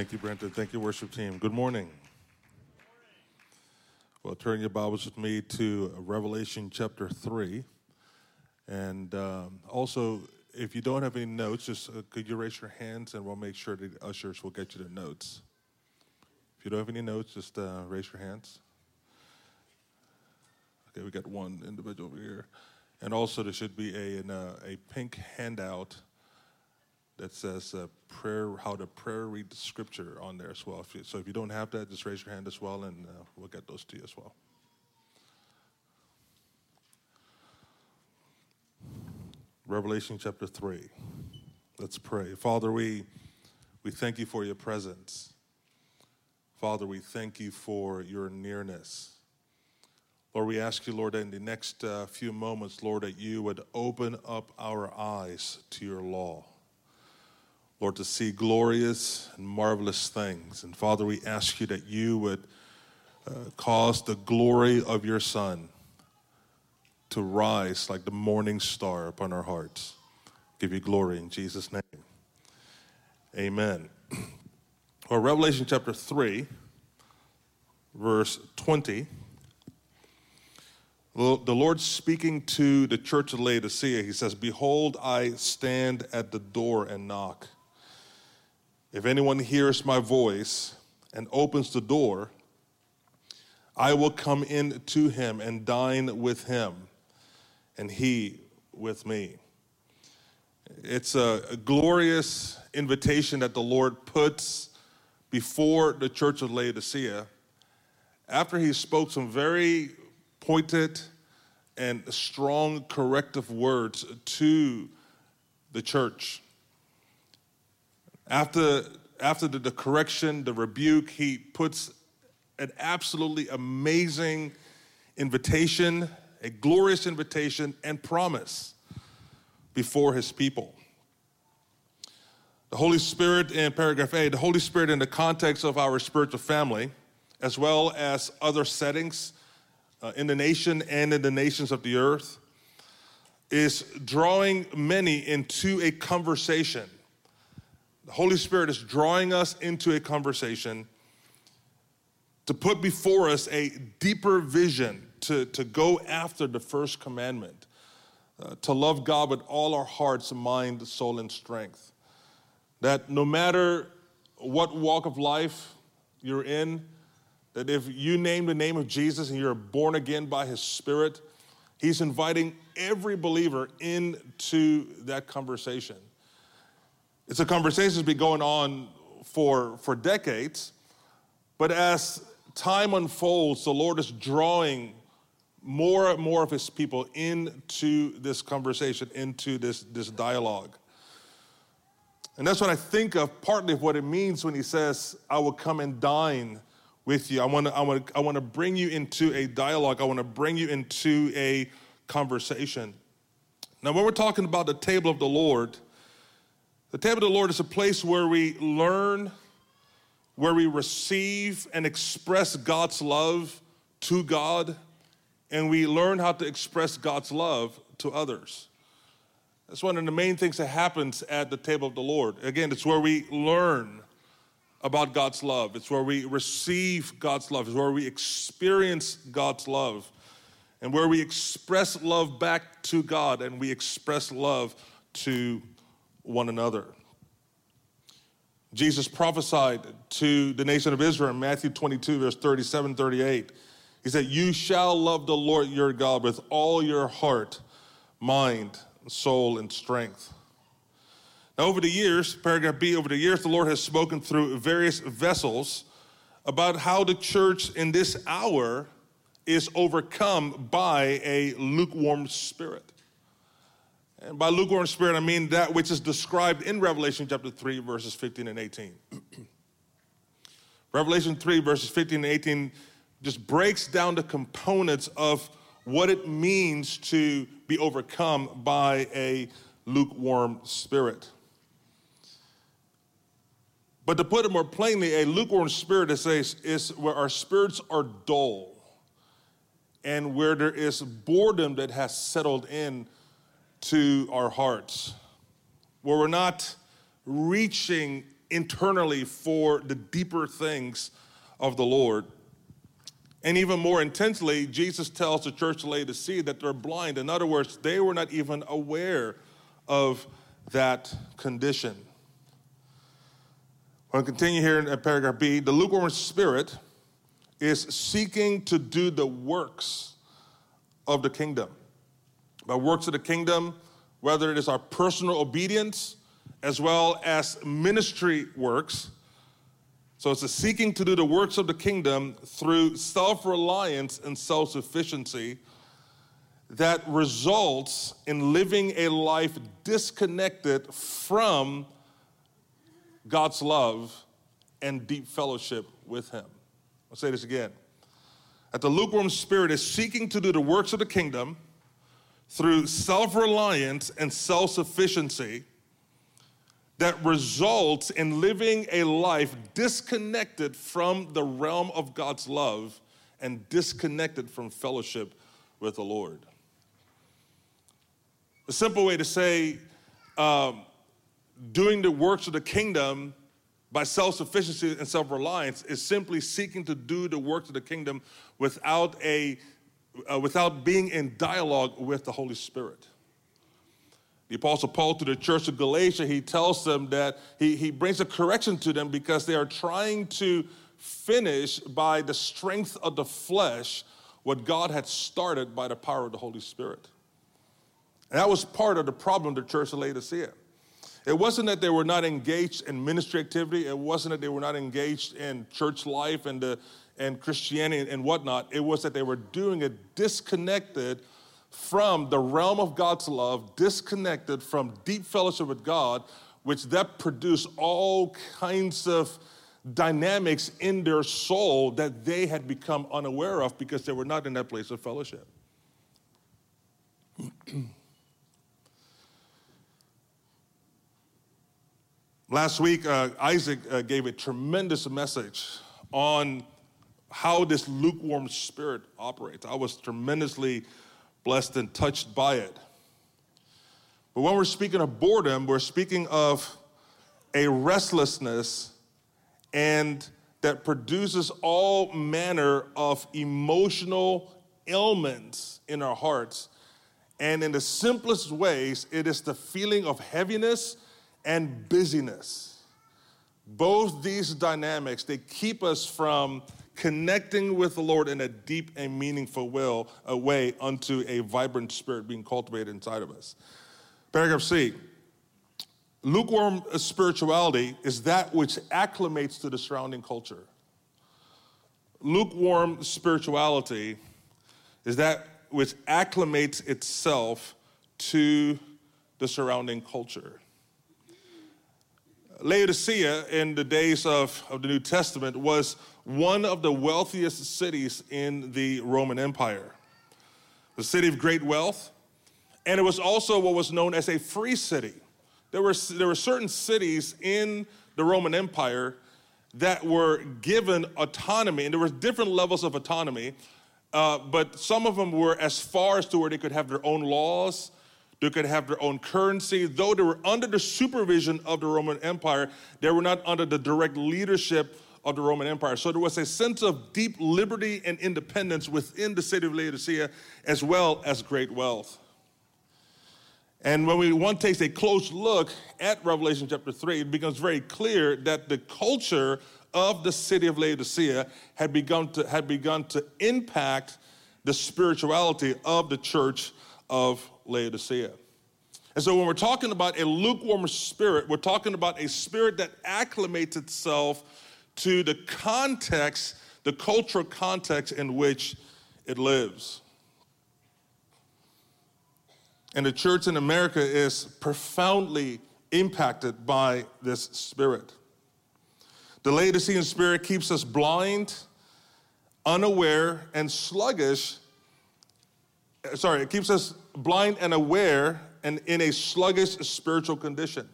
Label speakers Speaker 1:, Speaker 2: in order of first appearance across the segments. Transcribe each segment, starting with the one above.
Speaker 1: Thank you, Brenton. Thank you, worship team. Good morning. Well, turn your Bibles with me to Revelation chapter 3. And um, also, if you don't have any notes, just uh, could you raise your hands and we'll make sure the ushers will get you the notes. If you don't have any notes, just uh, raise your hands. Okay, we got one individual over here. And also, there should be a, an, uh, a pink handout that says uh, prayer, how to prayer read the scripture on there as well. If you, so if you don't have that, just raise your hand as well, and uh, we'll get those to you as well. Revelation chapter 3. Let's pray. Father, we, we thank you for your presence. Father, we thank you for your nearness. Lord, we ask you, Lord, in the next uh, few moments, Lord, that you would open up our eyes to your law. Lord, to see glorious and marvelous things. And Father, we ask you that you would uh, cause the glory of your Son to rise like the morning star upon our hearts. Give you glory in Jesus' name. Amen. Well, Revelation chapter 3, verse 20. The Lord speaking to the church of Laodicea, he says, Behold, I stand at the door and knock. If anyone hears my voice and opens the door, I will come in to him and dine with him, and he with me. It's a, glorious invitation that the Lord puts before the church of Laodicea after he spoke some very pointed and strong corrective words to the church. After, after the, the correction, the rebuke, he puts an absolutely amazing invitation, a glorious invitation and promise before his people. The Holy Spirit in paragraph A, the Holy Spirit in the context of our spiritual family, as well as other settings uh, in the nation and in the nations of the earth, is drawing many into a conversation the Holy Spirit is drawing us into a conversation to put before us a deeper vision to, to go after the first commandment, uh, to love God with all our hearts, mind, soul, and strength. That no matter what walk of life you're in, that if you name the name of Jesus and you're born again by his Spirit, he's inviting every believer into that conversation. It's a conversation that's been going on for, for decades, but as time unfolds, the Lord is drawing more and more of his people into this conversation, into this, this dialogue. And that's what I think of partly of what it means when he says, I will come and dine with you. I want to I want to, I want to bring you into a dialogue. I want to bring you into a conversation. Now, when we're talking about the table of the Lord, the table of the Lord is a place where we learn, where we receive and express God's love to God, and we learn how to express God's love to others. That's one of the main things that happens at the table of the Lord. Again, it's where we learn about God's love, it's where we receive God's love, it's where we experience God's love, and where we express love back to God and we express love to one another. Jesus prophesied to the nation of Israel in Matthew 22, verse 37, 38. He said, You shall love the Lord your God with all your heart, mind, soul, and strength. Now, over the years, paragraph B, over the years, the Lord has spoken through various vessels about how the church in this hour is overcome by a lukewarm spirit. And by lukewarm spirit, I mean that which is described in Revelation chapter 3, verses 15 and 18. Revelation 3, verses 15 and 18 just breaks down the components of what it means to be overcome by a lukewarm spirit. But to put it more plainly, a lukewarm spirit is, a, is where our spirits are dull and where there is boredom that has settled in to our hearts, where we're not reaching internally for the deeper things of the Lord. And even more intensely, Jesus tells the church of Laodicea that they're blind. In other words, they were not even aware of that condition. I'll continue here in uh, paragraph B. The lukewarm spirit is seeking to do the works of the kingdom. By works of the kingdom, whether it is our personal obedience as well as ministry works, so it's a seeking to do the works of the kingdom through self reliance and self sufficiency that results in living a life disconnected from God's love and deep fellowship with Him. I'll say this again. That the lukewarm spirit is seeking to do the works of the kingdom through self reliance and self sufficiency that results in living a life disconnected from the realm of God's love and disconnected from fellowship with the Lord. A simple way to say, um, doing the works of the kingdom by self sufficiency and self reliance is simply seeking to do the works of the kingdom without, a, uh, without being in dialogue with the Holy Spirit. The Apostle Paul to the church of Galatia, he tells them that he, he brings a correction to them because they are trying to finish by the strength of the flesh what God had started by the power of the Holy Spirit. And that was part of the problem the church of Laodicea. It wasn't that they were not engaged in ministry activity. It wasn't that they were not engaged in church life and, the, and Christianity and whatnot. It was that they were doing it disconnected from the realm of God's love, disconnected from deep fellowship with God, which that produced all kinds of dynamics in their soul that they had become unaware of because they were not in that place of fellowship. Last week, uh, Isaac uh, gave a tremendous message on how this lukewarm spirit operates. I was tremendously blessed and touched by it. But when we're speaking of boredom, we're speaking of a restlessness and that produces all manner of emotional ailments in our hearts. And in the simplest ways, it is the feeling of heaviness and busyness. Both these dynamics, they keep us from connecting with the Lord in a deep and meaningful will, a way unto a vibrant spirit being cultivated inside of us. Paragraph C. Lukewarm spirituality is that which acclimates to the surrounding culture. Lukewarm spirituality is that which acclimates itself to the surrounding culture. Laodicea, in the days of, of the New Testament, was one of the wealthiest cities in the Roman Empire. The city of great wealth, and it was also what was known as a free city. There were, there were certain cities in the Roman Empire that were given autonomy, and there were different levels of autonomy, uh, but some of them were as far as to where they could have their own laws, they could have their own currency. Though they were under the supervision of the Roman Empire, they were not under the direct leadership of the Roman Empire. So there was a sense of deep liberty and independence within the city of Laodicea, as well as great wealth. And when we one takes a close look at Revelation chapter 3, it becomes very clear that the culture of the city of Laodicea had begun to, had begun to impact the spirituality of the church of Laodicea. And so when we're talking about a lukewarm spirit, we're talking about a spirit that acclimates itself to the context, the cultural context in which it lives. And the church in America is profoundly impacted by this spirit. The Laodicean spirit keeps us blind, unaware, and sluggish. Uh, sorry, it keeps us blind and aware and in a sluggish spiritual condition.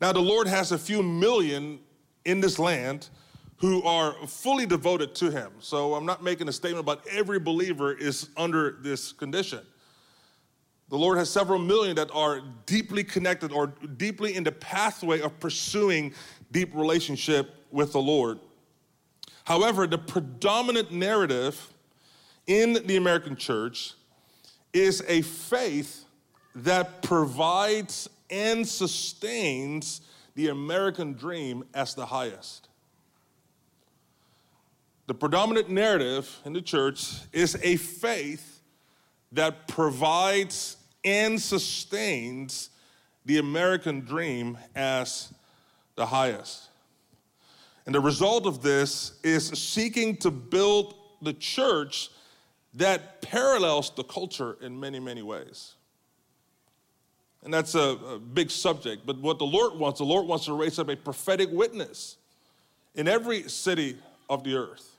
Speaker 1: Now, the Lord has a few million in this land who are fully devoted to Him. So I'm not making a statement about every believer is under this condition. The Lord has several million that are deeply connected or deeply in the pathway of pursuing deep relationship with the Lord. However, the predominant narrative in the American church is a faith that provides and sustains the American dream as the highest. The predominant narrative in the church is a faith that provides and sustains the American dream as the highest. And the result of this is seeking to build the church that parallels the culture in many, many ways. And that's a, a, big subject. But what the Lord wants, the Lord wants to raise up a prophetic witness in every city of the earth.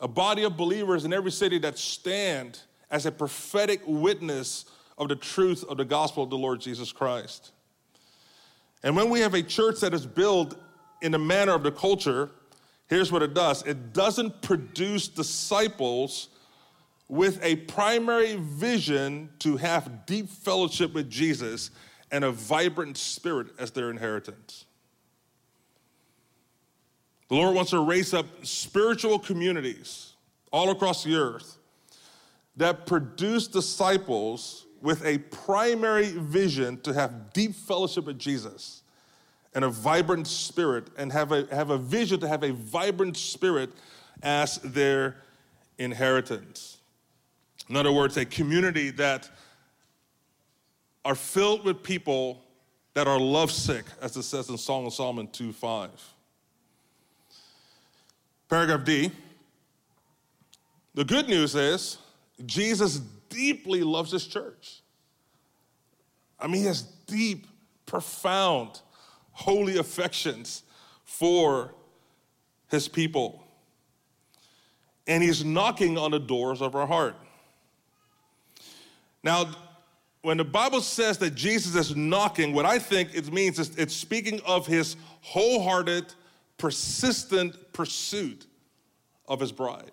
Speaker 1: A body of believers in every city that stand as a prophetic witness of the truth of the gospel of the Lord Jesus Christ. And when we have a church that is built in the manner of the culture, here's what it does it doesn't produce disciples with a primary vision to have deep fellowship with Jesus and a vibrant spirit as their inheritance. The Lord wants to raise up spiritual communities all across the earth that produce disciples with a primary vision to have deep fellowship with Jesus and a vibrant spirit, and have a, have a vision to have a vibrant spirit as their inheritance. In other words, a community that are filled with people that are lovesick, as it says in Song of Solomon 2 5. Paragraph D. The good news is Jesus deeply loves his church. I mean, he has deep, profound, holy affections for his people. And he's knocking on the doors of our heart. Now, when the Bible says that Jesus is knocking, what I think it means is it's speaking of his wholehearted, persistent pursuit of his bride.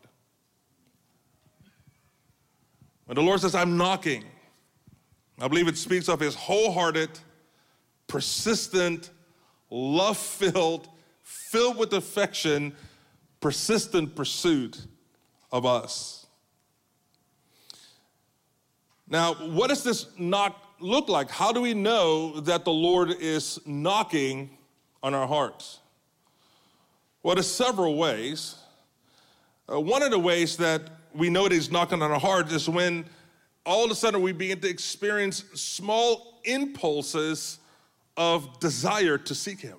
Speaker 1: When the Lord says, I'm knocking, I believe it speaks of his wholehearted, persistent, love filled, filled with affection, persistent pursuit of us. Now, what does this knock look like? How do we know that the Lord is knocking on our hearts? Well, there's several ways. Uh, one of the ways that we know that He's knocking on our hearts is when all of a sudden we begin to experience small impulses of desire to seek Him.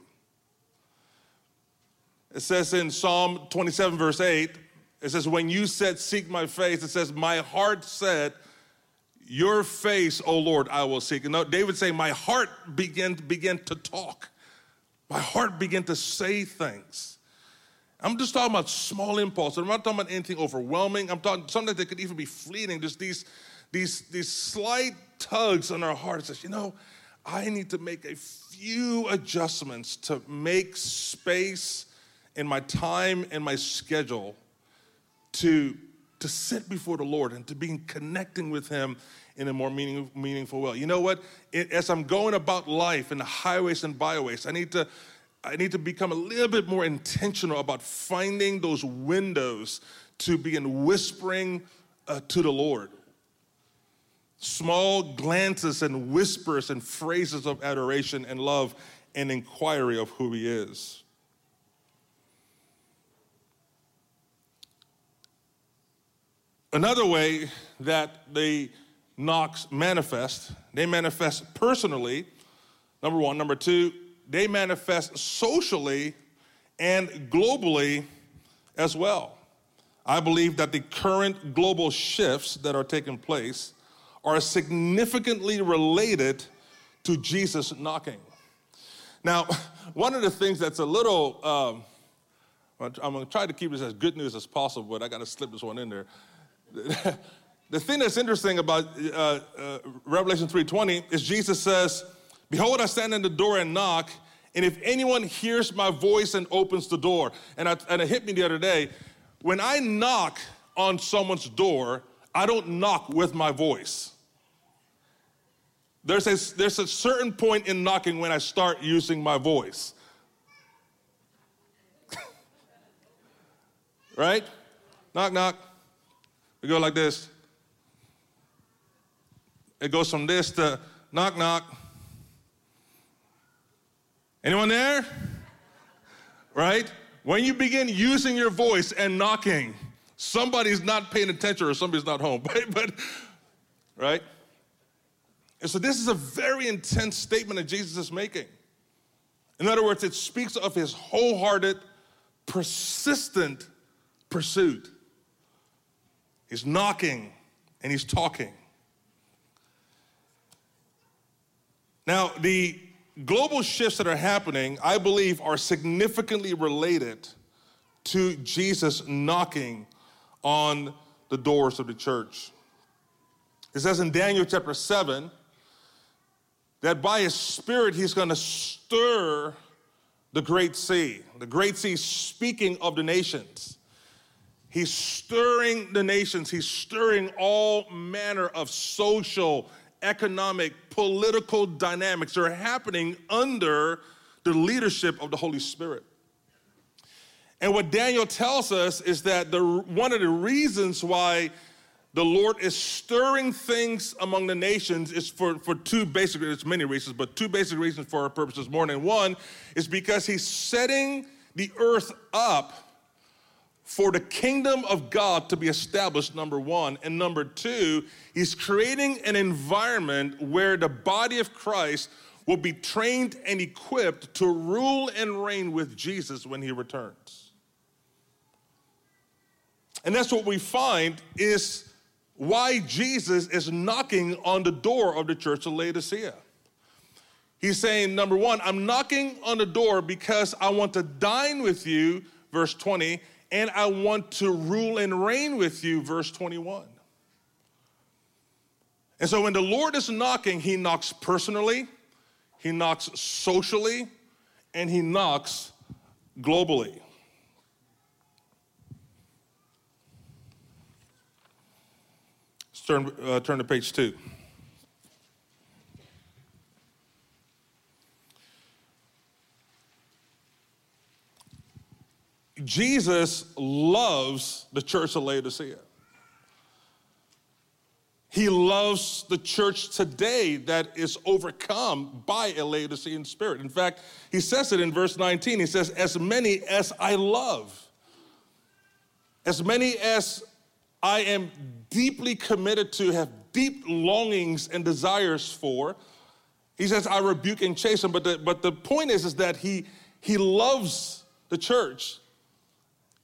Speaker 1: It says in Psalm 27, verse 8, it says, When you said, Seek my face, it says, My heart said, your face, O Lord, I will seek. And David saying, My heart began, began to talk. My heart began to say things. I'm just talking about small impulses. I'm not talking about anything overwhelming. I'm talking something that could even be fleeting. Just these, these, these slight tugs on our hearts. Says, you know, I need to make a few adjustments to make space in my time and my schedule to to sit before the Lord and to be connecting with Him in a more meaning, meaningful way. You know what? It, as I'm going about life in the highways and byways, I need to I need to become a little bit more intentional about finding those windows to begin whispering uh, to the Lord. Small glances and whispers and phrases of adoration and love and inquiry of who He is. Another way that the knocks manifest, they manifest personally, number one. Number two, they manifest socially and globally as well. I believe that the current global shifts that are taking place are significantly related to Jesus knocking. Now, one of the things that's a little, um, I'm gonna try to keep this as good news as possible, but I gotta slip this one in there. the thing that's interesting about uh, uh, Revelation 3.20 is Jesus says, Behold, I stand in the door and knock, and if anyone hears my voice and opens the door. And, I, and it hit me the other day. When I knock on someone's door, I don't knock with my voice. There's a, there's a certain point in knocking when I start using my voice. right? Knock, knock. We go like this. It goes from this to knock, knock. Anyone there? Right? When you begin using your voice and knocking, somebody's not paying attention or somebody's not home. But, but right? And so this is a very intense statement that Jesus is making. In other words, it speaks of his wholehearted, persistent pursuit. He's knocking and he's talking. Now, the global shifts that are happening, I believe, are significantly related to Jesus knocking on the doors of the church. It says in Daniel chapter 7 that by his spirit he's going to stir the great sea. The great sea speaking of the nations. He's stirring the nations. He's stirring all manner of social, economic, political dynamics that are happening under the leadership of the Holy Spirit. And what Daniel tells us is that the, one of the reasons why the Lord is stirring things among the nations is for, for two basic reasons, many reasons, but two basic reasons for our purpose this morning. One is because he's setting the earth up for the kingdom of God to be established, number one. And number two, he's creating an environment where the body of Christ will be trained and equipped to rule and reign with Jesus when he returns. And that's what we find is why Jesus is knocking on the door of the church of Laodicea. He's saying, number one, I'm knocking on the door because I want to dine with you, verse 20, and I want to rule and reign with you, verse 21. And so when the Lord is knocking, he knocks personally, he knocks socially, and he knocks globally. Let's turn, uh, turn to page two. Jesus loves the church of Laodicea. He loves the church today that is overcome by a Laodicean spirit. In fact, he says it in verse 19. He says, As many as I love, as many as I am deeply committed to, have deep longings and desires for, he says, I rebuke and chasten. But the, but the point is, is that he, he loves the church.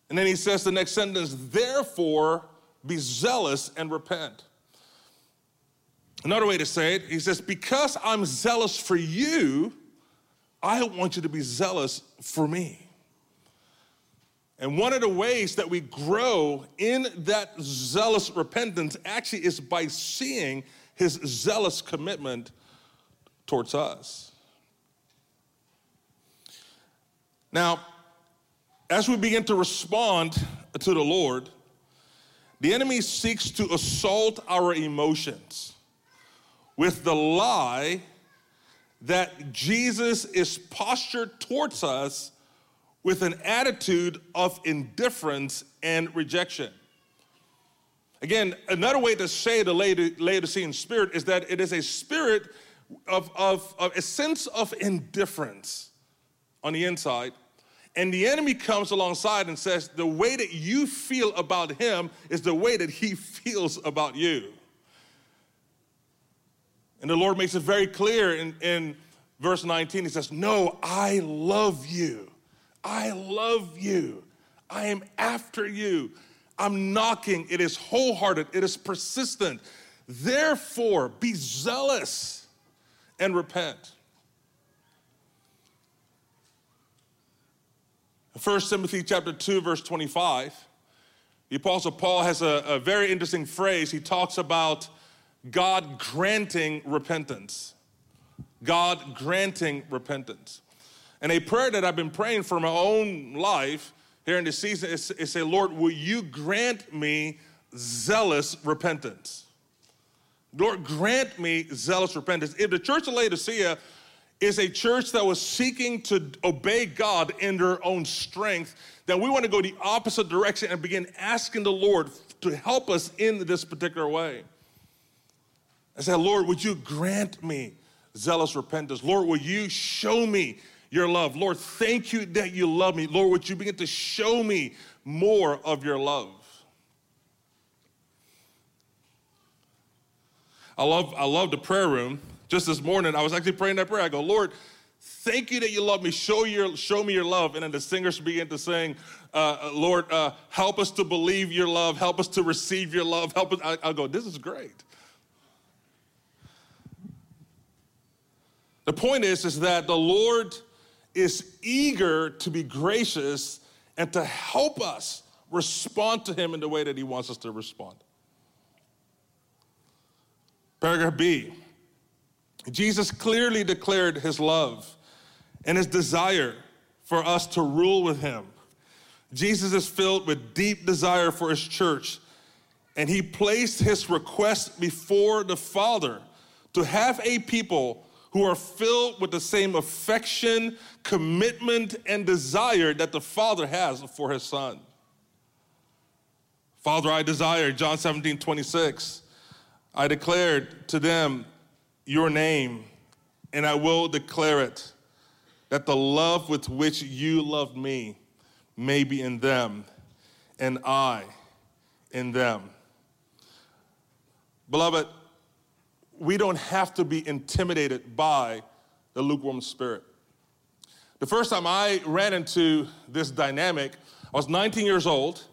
Speaker 1: And then he says the next sentence, therefore be zealous and repent. Another way to say it, he says, because I'm zealous for you, I want you to be zealous for me. And one of the ways that we grow in that zealous repentance actually is by seeing his zealous commitment towards us. Now, as we begin to respond to the Lord, the enemy seeks to assault our emotions with the lie that Jesus is postured towards us with an attitude of indifference and rejection. Again, another way to say the Laodicean spirit is that it is a spirit of, of, of a sense of indifference on the inside and the enemy comes alongside and says, The way that you feel about him is the way that he feels about you. And the Lord makes it very clear in, in verse 19. He says, No, I love you. I love you. I am after you. I'm knocking. It is wholehearted, it is persistent. Therefore, be zealous and repent. 1 Timothy chapter 2, verse 25, the Apostle Paul has a, a very interesting phrase. He talks about God granting repentance. God granting repentance. And a prayer that I've been praying for my own life here in this season is, is say, Lord, will you grant me zealous repentance? Lord, grant me zealous repentance. If the church of Laodicea is a church that was seeking to obey God in their own strength, then we want to go the opposite direction and begin asking the Lord to help us in this particular way. I said, Lord, would you grant me zealous repentance? Lord, will you show me your love? Lord, thank you that you love me. Lord, would you begin to show me more of your love? I love, I love the prayer room. Just this morning, I was actually praying that prayer. I go, Lord, thank you that you love me. Show, your, show me your love. And then the singers began to sing, uh, Lord, uh, help us to believe your love. Help us to receive your love. Help us. I, I go, this is great. The point is, is that the Lord is eager to be gracious and to help us respond to him in the way that he wants us to respond. Paragraph B Jesus clearly declared his love and his desire for us to rule with him. Jesus is filled with deep desire for his church, and he placed his request before the Father to have a people who are filled with the same affection, commitment, and desire that the Father has for his Son. Father, I desire, John 17, 26. I declared to them your name, and I will declare it, that the love with which you love me may be in them, and I in them. Beloved, we don't have to be intimidated by the lukewarm spirit. The first time I ran into this dynamic, I was 19 years old,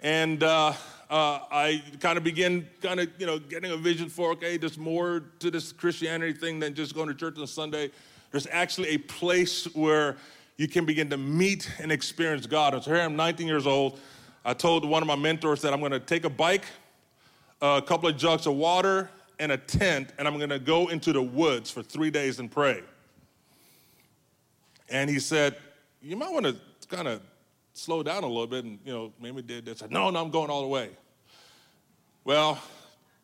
Speaker 1: and uh, uh, I kind of began kind of, you know, getting a vision for, okay, there's more to this Christianity thing than just going to church on Sunday. There's actually a place where you can begin to meet and experience God. So here I'm 19 years old. I told one of my mentors that I'm going to take a bike, a couple of jugs of water, and a tent, and I'm going to go into the woods for three days and pray. And he said, You might want to kind of slow down a little bit and, you know, maybe did this. No, no, I'm going all the way. Well,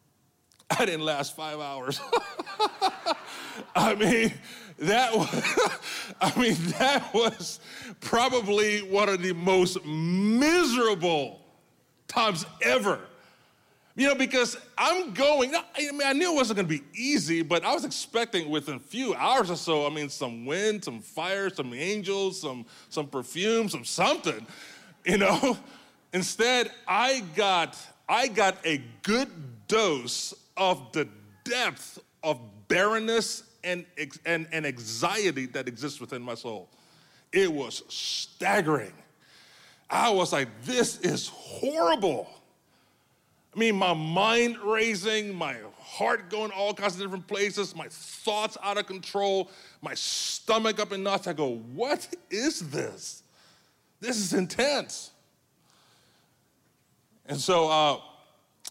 Speaker 1: I didn't last five hours. I mean, that was, I mean, that was probably one of the most miserable times ever you know, because I'm going, I mean, I knew it wasn't gonna be easy, but I was expecting within a few hours or so, I mean, some wind, some fire, some angels, some, some perfume, some something, you know? Instead, I got, I got a good dose of the depth of barrenness and, and, and anxiety that exists within my soul. It was staggering. I was like, this is horrible. I mean, my mind racing, my heart going all kinds of different places, my thoughts out of control, my stomach up in knots. I go, what is this? This is intense. And so uh,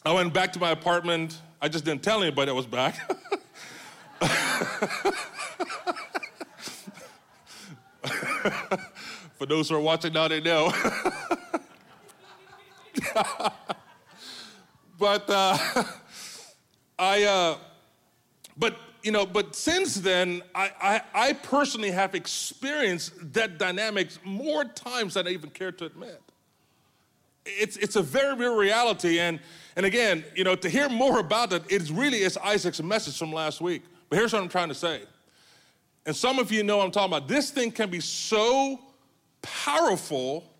Speaker 1: I went back to my apartment. I just didn't tell anybody I was back. For those who are watching now, they know. but uh, I, uh, but you know, but since then, I, I, I, personally have experienced that dynamics more times than I even care to admit. It's, it's a very real reality. And, and again, you know, to hear more about it, it really is Isaac's message from last week. But here's what I'm trying to say. And some of you know I'm talking about. This thing can be so powerful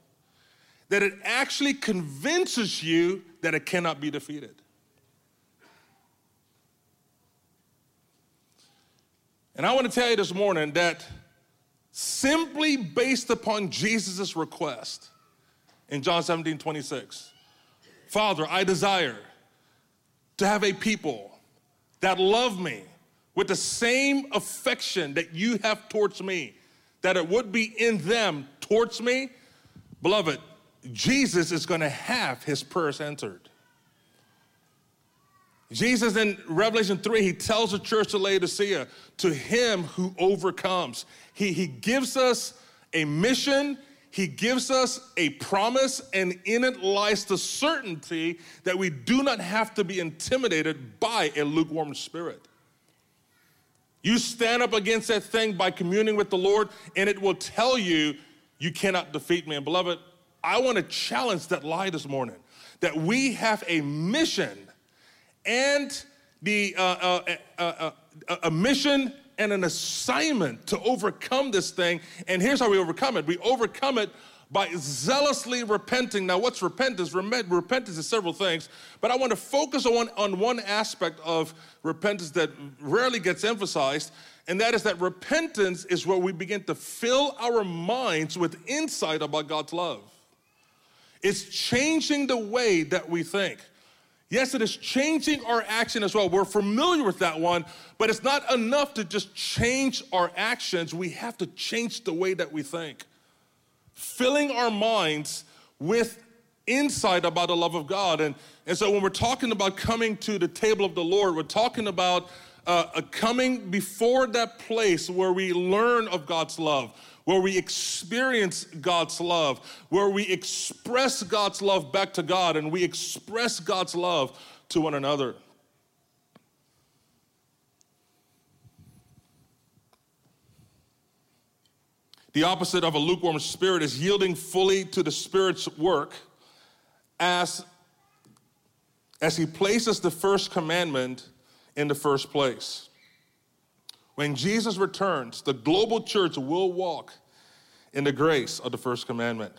Speaker 1: that it actually convinces you that it cannot be defeated. And I want to tell you this morning that simply based upon Jesus' request in John 17 26, Father, I desire to have a people that love me with the same affection that you have towards me, that it would be in them towards me. Beloved, Jesus is going to have his purse entered. Jesus in Revelation 3, he tells the church of Laodicea, to him who overcomes. He, he gives us a mission, he gives us a promise, and in it lies the certainty that we do not have to be intimidated by a lukewarm spirit. You stand up against that thing by communing with the Lord, and it will tell you, you cannot defeat me. And beloved, I want to challenge that lie this morning that we have a mission and the uh, uh, uh, uh, a mission and an assignment to overcome this thing. And here's how we overcome it: we overcome it by zealously repenting. Now, what's repentance? Repentance is several things, but I want to focus on, on one aspect of repentance that rarely gets emphasized, and that is that repentance is where we begin to fill our minds with insight about God's love. It's changing the way that we think. Yes, it is changing our action as well. We're familiar with that one, but it's not enough to just change our actions. We have to change the way that we think filling our minds with insight about the love of God. And, and so when we're talking about coming to the table of the Lord, we're talking about uh, coming before that place where we learn of God's love, where we experience God's love, where we express God's love back to God and we express God's love to one another. The opposite of a lukewarm spirit is yielding fully to the Spirit's work as, as He places the first commandment in the first place. When Jesus returns, the global church will walk in the grace of the first commandment.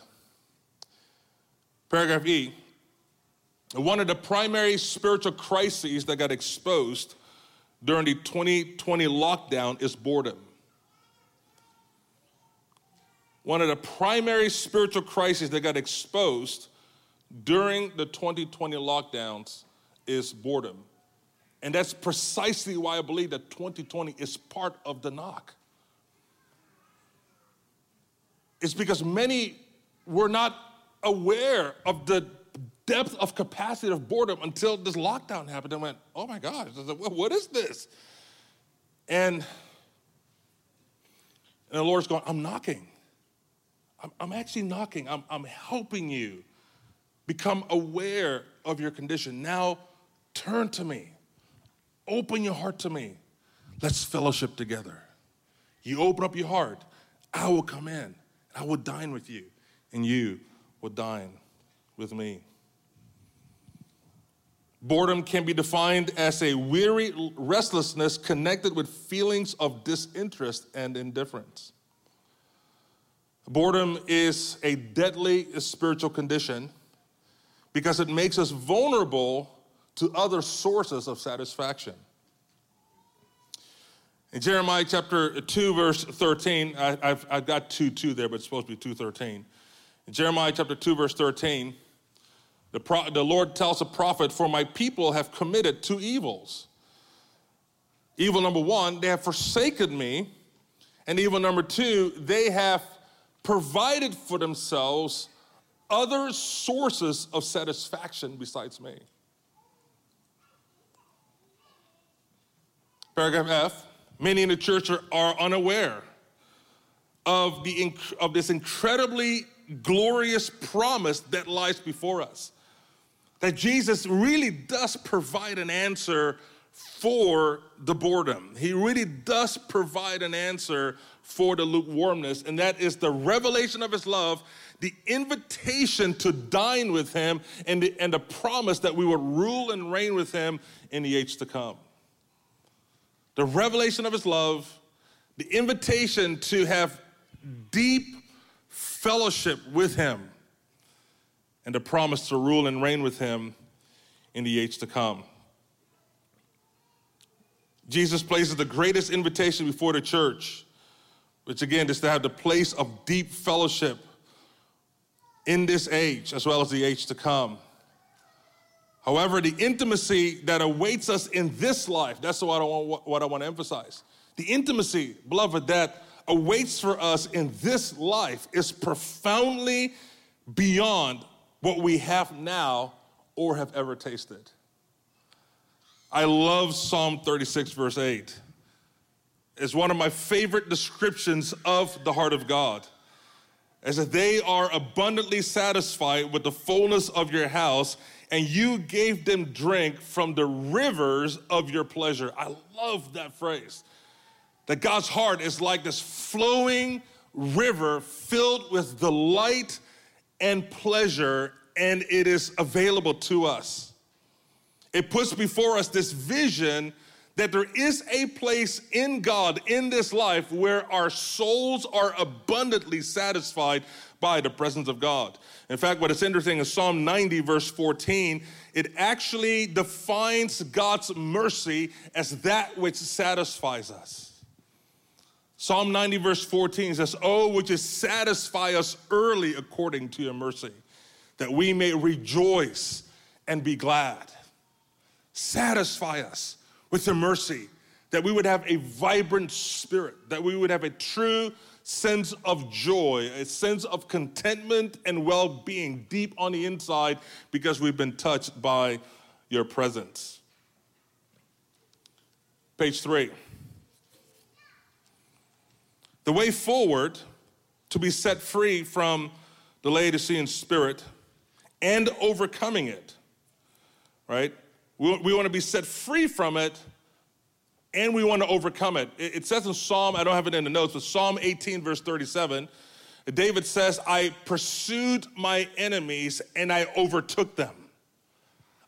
Speaker 1: Paragraph E one of the primary spiritual crises that got exposed during the 2020 lockdown is boredom. one of the primary spiritual crises that got exposed during the 2020 lockdowns is boredom. And that's precisely why I believe that 2020 is part of the knock. It's because many were not aware of the depth of capacity of boredom until this lockdown happened and went, oh my gosh, what is this? And, and the Lord's going, I'm knocking. I'm, I'm actually knocking, I'm, I'm helping you become aware of your condition. Now turn to me, open your heart to me. Let's fellowship together. You open up your heart, I will come in, I will dine with you, and you will dine with me. Boredom can be defined as a weary restlessness connected with feelings of disinterest and indifference. Boredom is a deadly spiritual condition because it makes us vulnerable to other sources of satisfaction. In Jeremiah chapter 2, verse 13, I, have I've got 2 2 there, but it's supposed to be 213. In Jeremiah chapter 2, verse 13, the, pro, the Lord tells the prophet, For my people have committed two evils. Evil number one, they have forsaken me. And evil number two, they have provided for themselves other sources of satisfaction besides me. Paragraph F many in the church are, are unaware of, the, of this incredibly glorious promise that lies before us. That Jesus really does provide an answer for the boredom. He really does provide an answer for the lukewarmness, and that is the revelation of his love, the invitation to dine with him, and the, and the promise that we would rule and reign with him in the age to come. The revelation of his love, the invitation to have deep fellowship with him, and the promise to rule and reign with him in the age to come. Jesus places the greatest invitation before the church which again is to have the place of deep fellowship in this age as well as the age to come. However, the intimacy that awaits us in this life, that's what I want, what I want to emphasize. The intimacy, beloved, that awaits for us in this life is profoundly beyond what we have now or have ever tasted. I love Psalm 36, verse 8 is one of my favorite descriptions of the heart of God. As that they are abundantly satisfied with the fullness of your house, and you gave them drink from the rivers of your pleasure. I love that phrase. That God's heart is like this flowing river filled with delight and pleasure, and it is available to us. It puts before us this vision that there is a place in God in this life where our souls are abundantly satisfied by the presence of God. In fact, what is interesting is Psalm 90, verse 14, it actually defines God's mercy as that which satisfies us. Psalm 90, verse 14 says, Oh, which is satisfy us early according to your mercy, that we may rejoice and be glad. Satisfy us with your mercy, that we would have a vibrant spirit, that we would have a true sense of joy, a sense of contentment and well being deep on the inside because we've been touched by your presence. Page three. The way forward to be set free from the Laodicean spirit and overcoming it, right? We, we want to be set free from it and we want to overcome it. It says in Psalm, I don't have it in the notes, but Psalm 18, verse 37, David says, I pursued my enemies and I overtook them.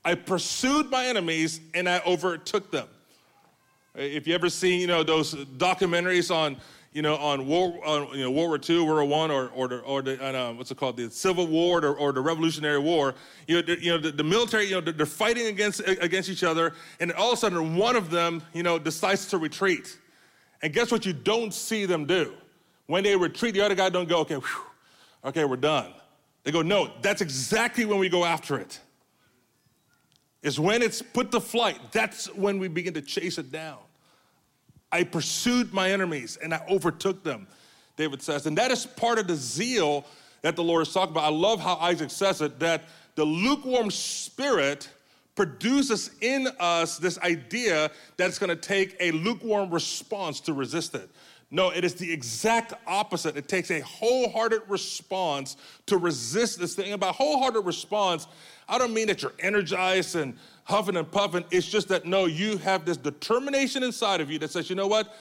Speaker 1: I pursued my enemies and I overtook them. If you ever seen, you know, those documentaries on you know, on war, on, you know, World War II, World War One, or or the, or the uh, what's it called, the Civil War, or, or the Revolutionary War. You know, the, you know, the, the, military, you know, they're fighting against against each other, and all of a sudden, one of them, you know, decides to retreat. And guess what? You don't see them do when they retreat. The other guy don't go, okay, whew, okay, we're done. They go, no, that's exactly when we go after it. Is when it's put to flight. That's when we begin to chase it down. I pursued my enemies and I overtook them, David says. And that is part of the zeal that the Lord is talking about. I love how Isaac says it that the lukewarm spirit produces in us this idea that it's to take a lukewarm response to resist it. No, it is the exact opposite. It takes a wholehearted response to resist this thing. About wholehearted response, I don't mean that you're energized and huffing and puffing. It's just that, no, you have this determination inside of you that says, you know what?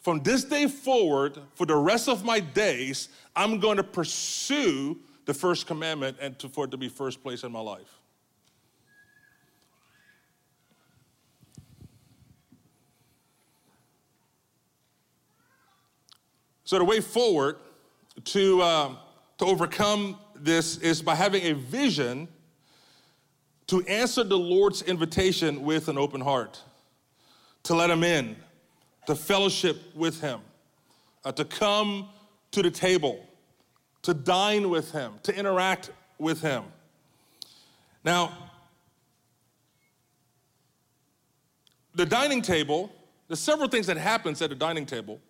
Speaker 1: From this day forward, for the rest of my days, I'm going to pursue the first commandment and to, for it to be first place in my life. So the way forward to, uh, to overcome this is by having a vision to answer the Lord's invitation with an open heart, to let Him in, to fellowship with Him, uh, to come to the table, to dine with Him, to interact with Him. Now, the dining table, there's several things that happens at a dining table,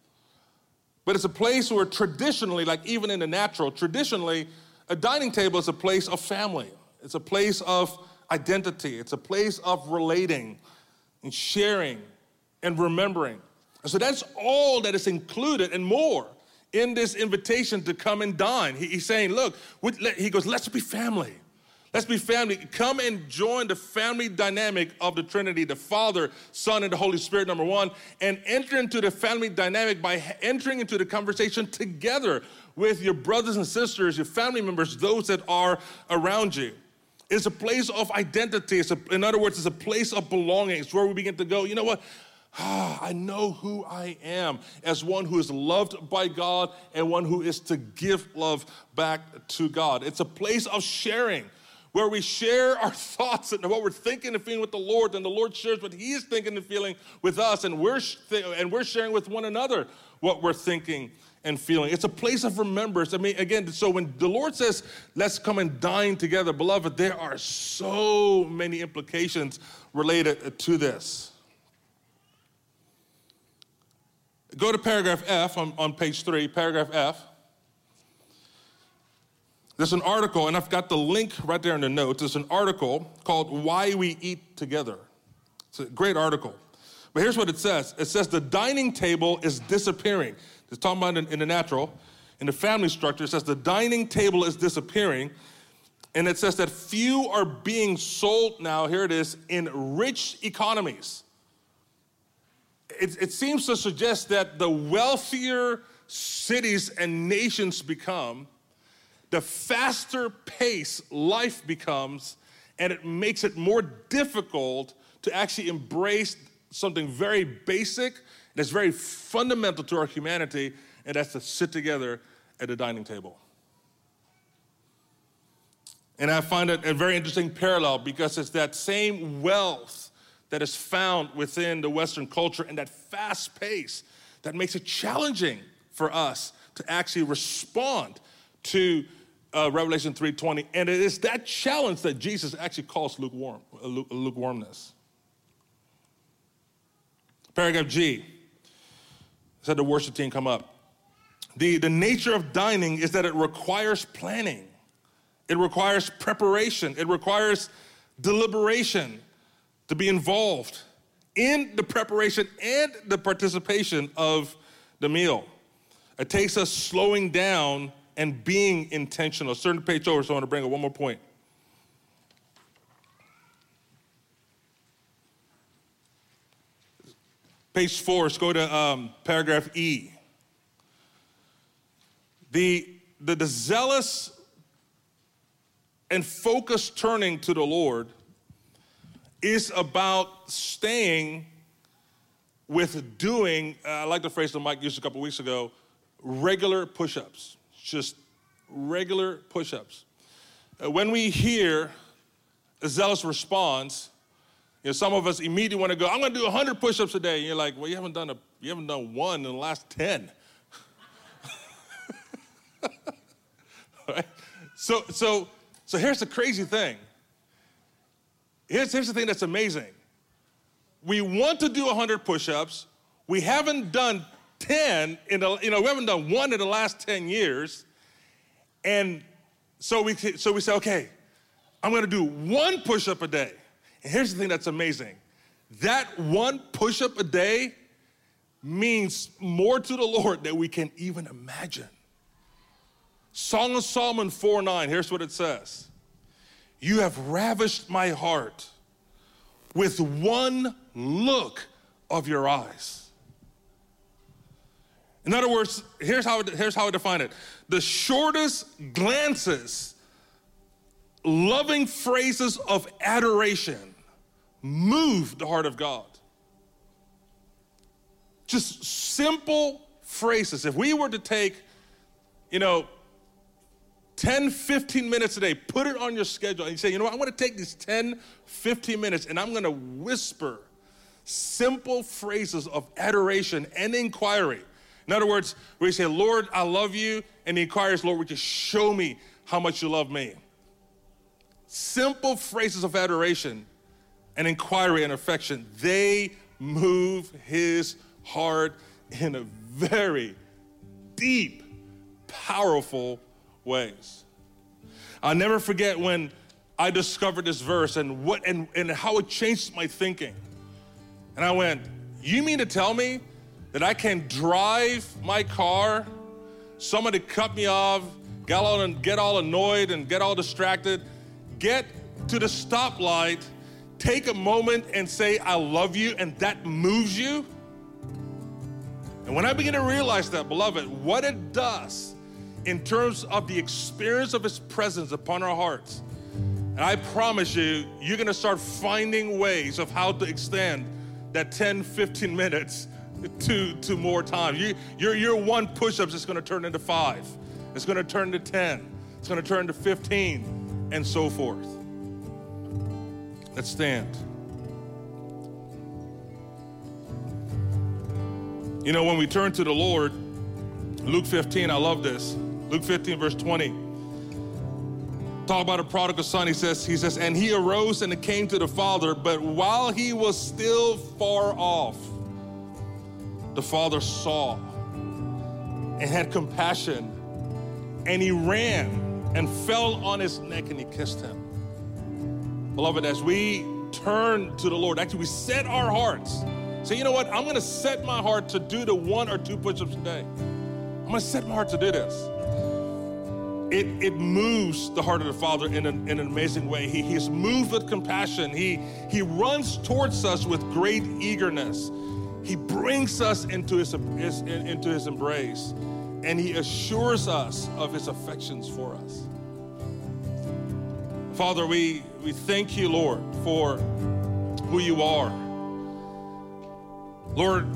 Speaker 1: but it's a place where traditionally, like even in the natural, traditionally, a dining table is a place of family. It's a place of identity, it's a place of relating and sharing and remembering. And so that's all that is included and more in this invitation to come and dine. he's saying, look, he goes, let's be family. Let's be family. Come and join the family dynamic of the Trinity, the Father, Son, and the Holy Spirit, number one, and enter into the family dynamic by entering into the conversation together with your brothers and sisters, your family members, those that are around you. It's a place of identity. It's a, in other words, it's a place of belonging. It's where we begin to go, you know what? Ah, I know who I am as one who is loved by God and one who is to give love back to God. It's a place of sharing where we share our thoughts and what we're thinking and feeling with the Lord, and the Lord shares what He is thinking and feeling with us, and we're, th- and we're sharing with one another what we're thinking and feeling. It's a place of remembrance. I mean, again, so when the Lord says, let's come and dine together, beloved, there are so many implications related to this. Go to paragraph F on, on page three, paragraph F. There's an article, and I've got the link right there in the notes. There's an article called Why We Eat Together. It's a great article. But here's what it says it says the dining table is disappearing. It's talking about in, in the natural. In the family structure, it says the dining table is disappearing. And it says that few are being sold now, here it is, in rich economies. it, it seems to suggest that the wealthier cities and nations become, the faster pace life becomes, and it makes it more difficult to actually embrace something very basic that's very fundamental to our humanity, and that's to sit together at a dining table. And I find it a very interesting parallel because it's that same wealth that is found within the Western culture and that fast pace that makes it challenging for us to actually respond to uh, Revelation 3:20. And it is that challenge that Jesus actually calls lukewarm, uh, lukewarmness. Paragraph G. Said the worship team come up. The, the nature of dining is that it requires planning. It requires preparation. It requires deliberation to be involved in the preparation and the participation of the meal. It takes us slowing down and being intentional. Certain page over, so I want to bring up one more point. Page four, let's go to um, paragraph E. The, the, the zealous and focused turning to the Lord is about staying with doing, uh, I like the phrase that Mike used a couple weeks ago, regular push ups. Just regular push ups. Uh, when we hear a zealous response, you know, some of us immediately want to go, I'm going to do 100 push ups a day. And you're like, well, you haven't done, a, you haven't done one in the last 10. right? So, so, so here's the crazy thing. Here's, here's the thing that's amazing. We want to do 100 push ups. We haven't done 10 in the, you know, we haven't done one in the last 10 years. And so we, so we say, okay, I'm gonna do one push up a day. Here's the thing that's amazing that one push up a day means more to the Lord than we can even imagine. Song of Solomon 4 9, here's what it says You have ravished my heart with one look of your eyes. In other words, here's how, here's how I define it the shortest glances, loving phrases of adoration move the heart of God. Just simple phrases. If we were to take, you know, 10, 15 minutes a day. Put it on your schedule and you say, you know what, I'm gonna take these 10, 15 minutes and I'm gonna whisper simple phrases of adoration and inquiry. In other words, where you say, Lord, I love you, and the inquiry is, Lord, would you show me how much you love me? Simple phrases of adoration and inquiry and affection, they move his heart in a very deep, powerful ways. I'll never forget when I discovered this verse and what and, and how it changed my thinking. And I went, You mean to tell me that I can drive my car, somebody cut me off, get all, get all annoyed and get all distracted, get to the stoplight, take a moment and say, I love you, and that moves you? And when I begin to realize that, beloved, what it does in terms of the experience of His presence upon our hearts. And I promise you, you're gonna start finding ways of how to extend that 10, 15 minutes to, to more time. You, your, your one push up is gonna turn into five, it's gonna turn to 10, it's gonna turn to 15, and so forth. Let's stand. You know, when we turn to the Lord, Luke 15, I love this. Luke 15, verse 20. Talk about a prodigal son. He says, he says, and he arose and came to the father, but while he was still far off, the father saw and had compassion, and he ran and fell on his neck and he kissed him. Beloved, as we turn to the Lord, actually, we set our hearts. Say, you know what? I'm going to set my heart to do the one or two push ups a day. I'm going to set my heart to do this it, it moves the heart of the Father in an, in an amazing way. He, he's moved with compassion. He, he runs towards us with great eagerness. He brings us into his, his, into his embrace and he assures us of his affections for us. Father, we, we thank you, Lord, for who you are. Lord,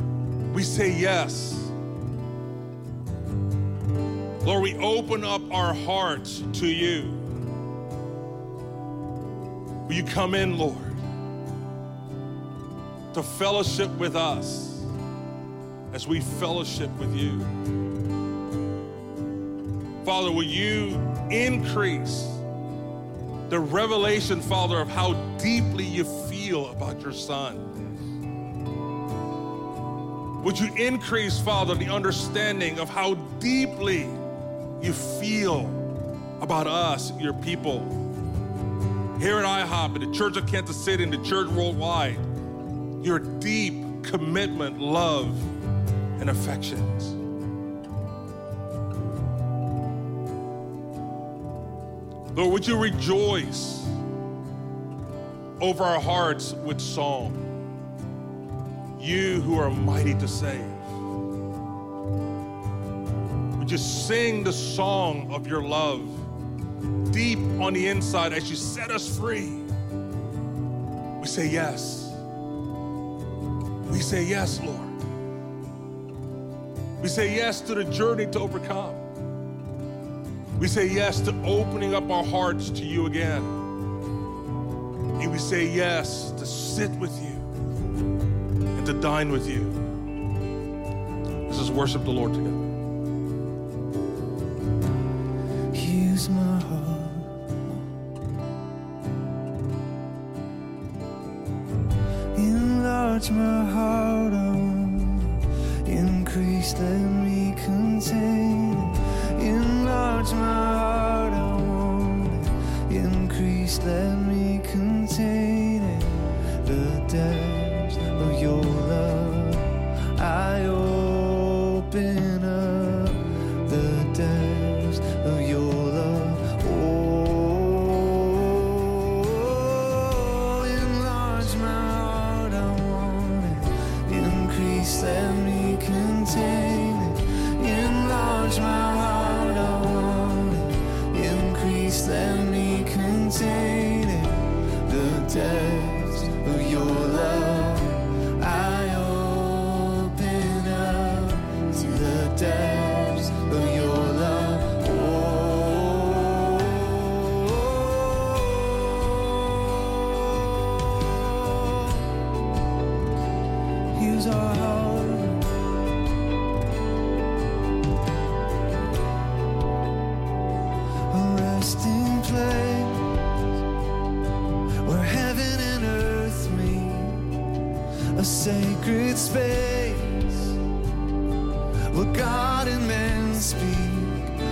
Speaker 1: we say yes. Lord, we open up our hearts to you. Will you come in, Lord, to fellowship with us as we fellowship with you? Father, will you increase the revelation, Father, of how deeply you feel about your Son? Would you increase, Father, the understanding of how deeply you feel about us, your people? Here at IHOP, in the Church of Kansas City, and the church worldwide, your deep commitment, love, and affections. Lord, would you rejoice over our hearts with song? You who are mighty to save. Would you sing the song of your love deep on the inside as you set us free? We say yes. We say yes, Lord. We say yes to the journey to overcome. We say yes to opening up our hearts to you again. And we say yes to sit with you and to dine with you. Let's just worship the Lord together.
Speaker 2: Here's my heart. Enlarge my heart, want increase, let me contain. Increase, let sacred space where God and man speak.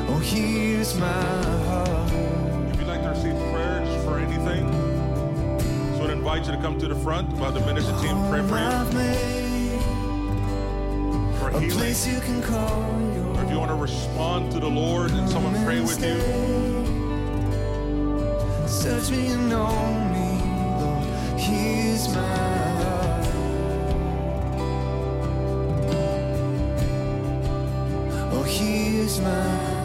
Speaker 2: Oh, here's my heart.
Speaker 1: If you'd like to receive prayer just for anything, so I'd invite you to come to the front while the ministry team pray for you, for
Speaker 2: a
Speaker 1: healing.
Speaker 2: place you can call your
Speaker 1: Or if you want to respond to the Lord and someone pray with you,
Speaker 2: Search me and know me, Lord. Here's my here's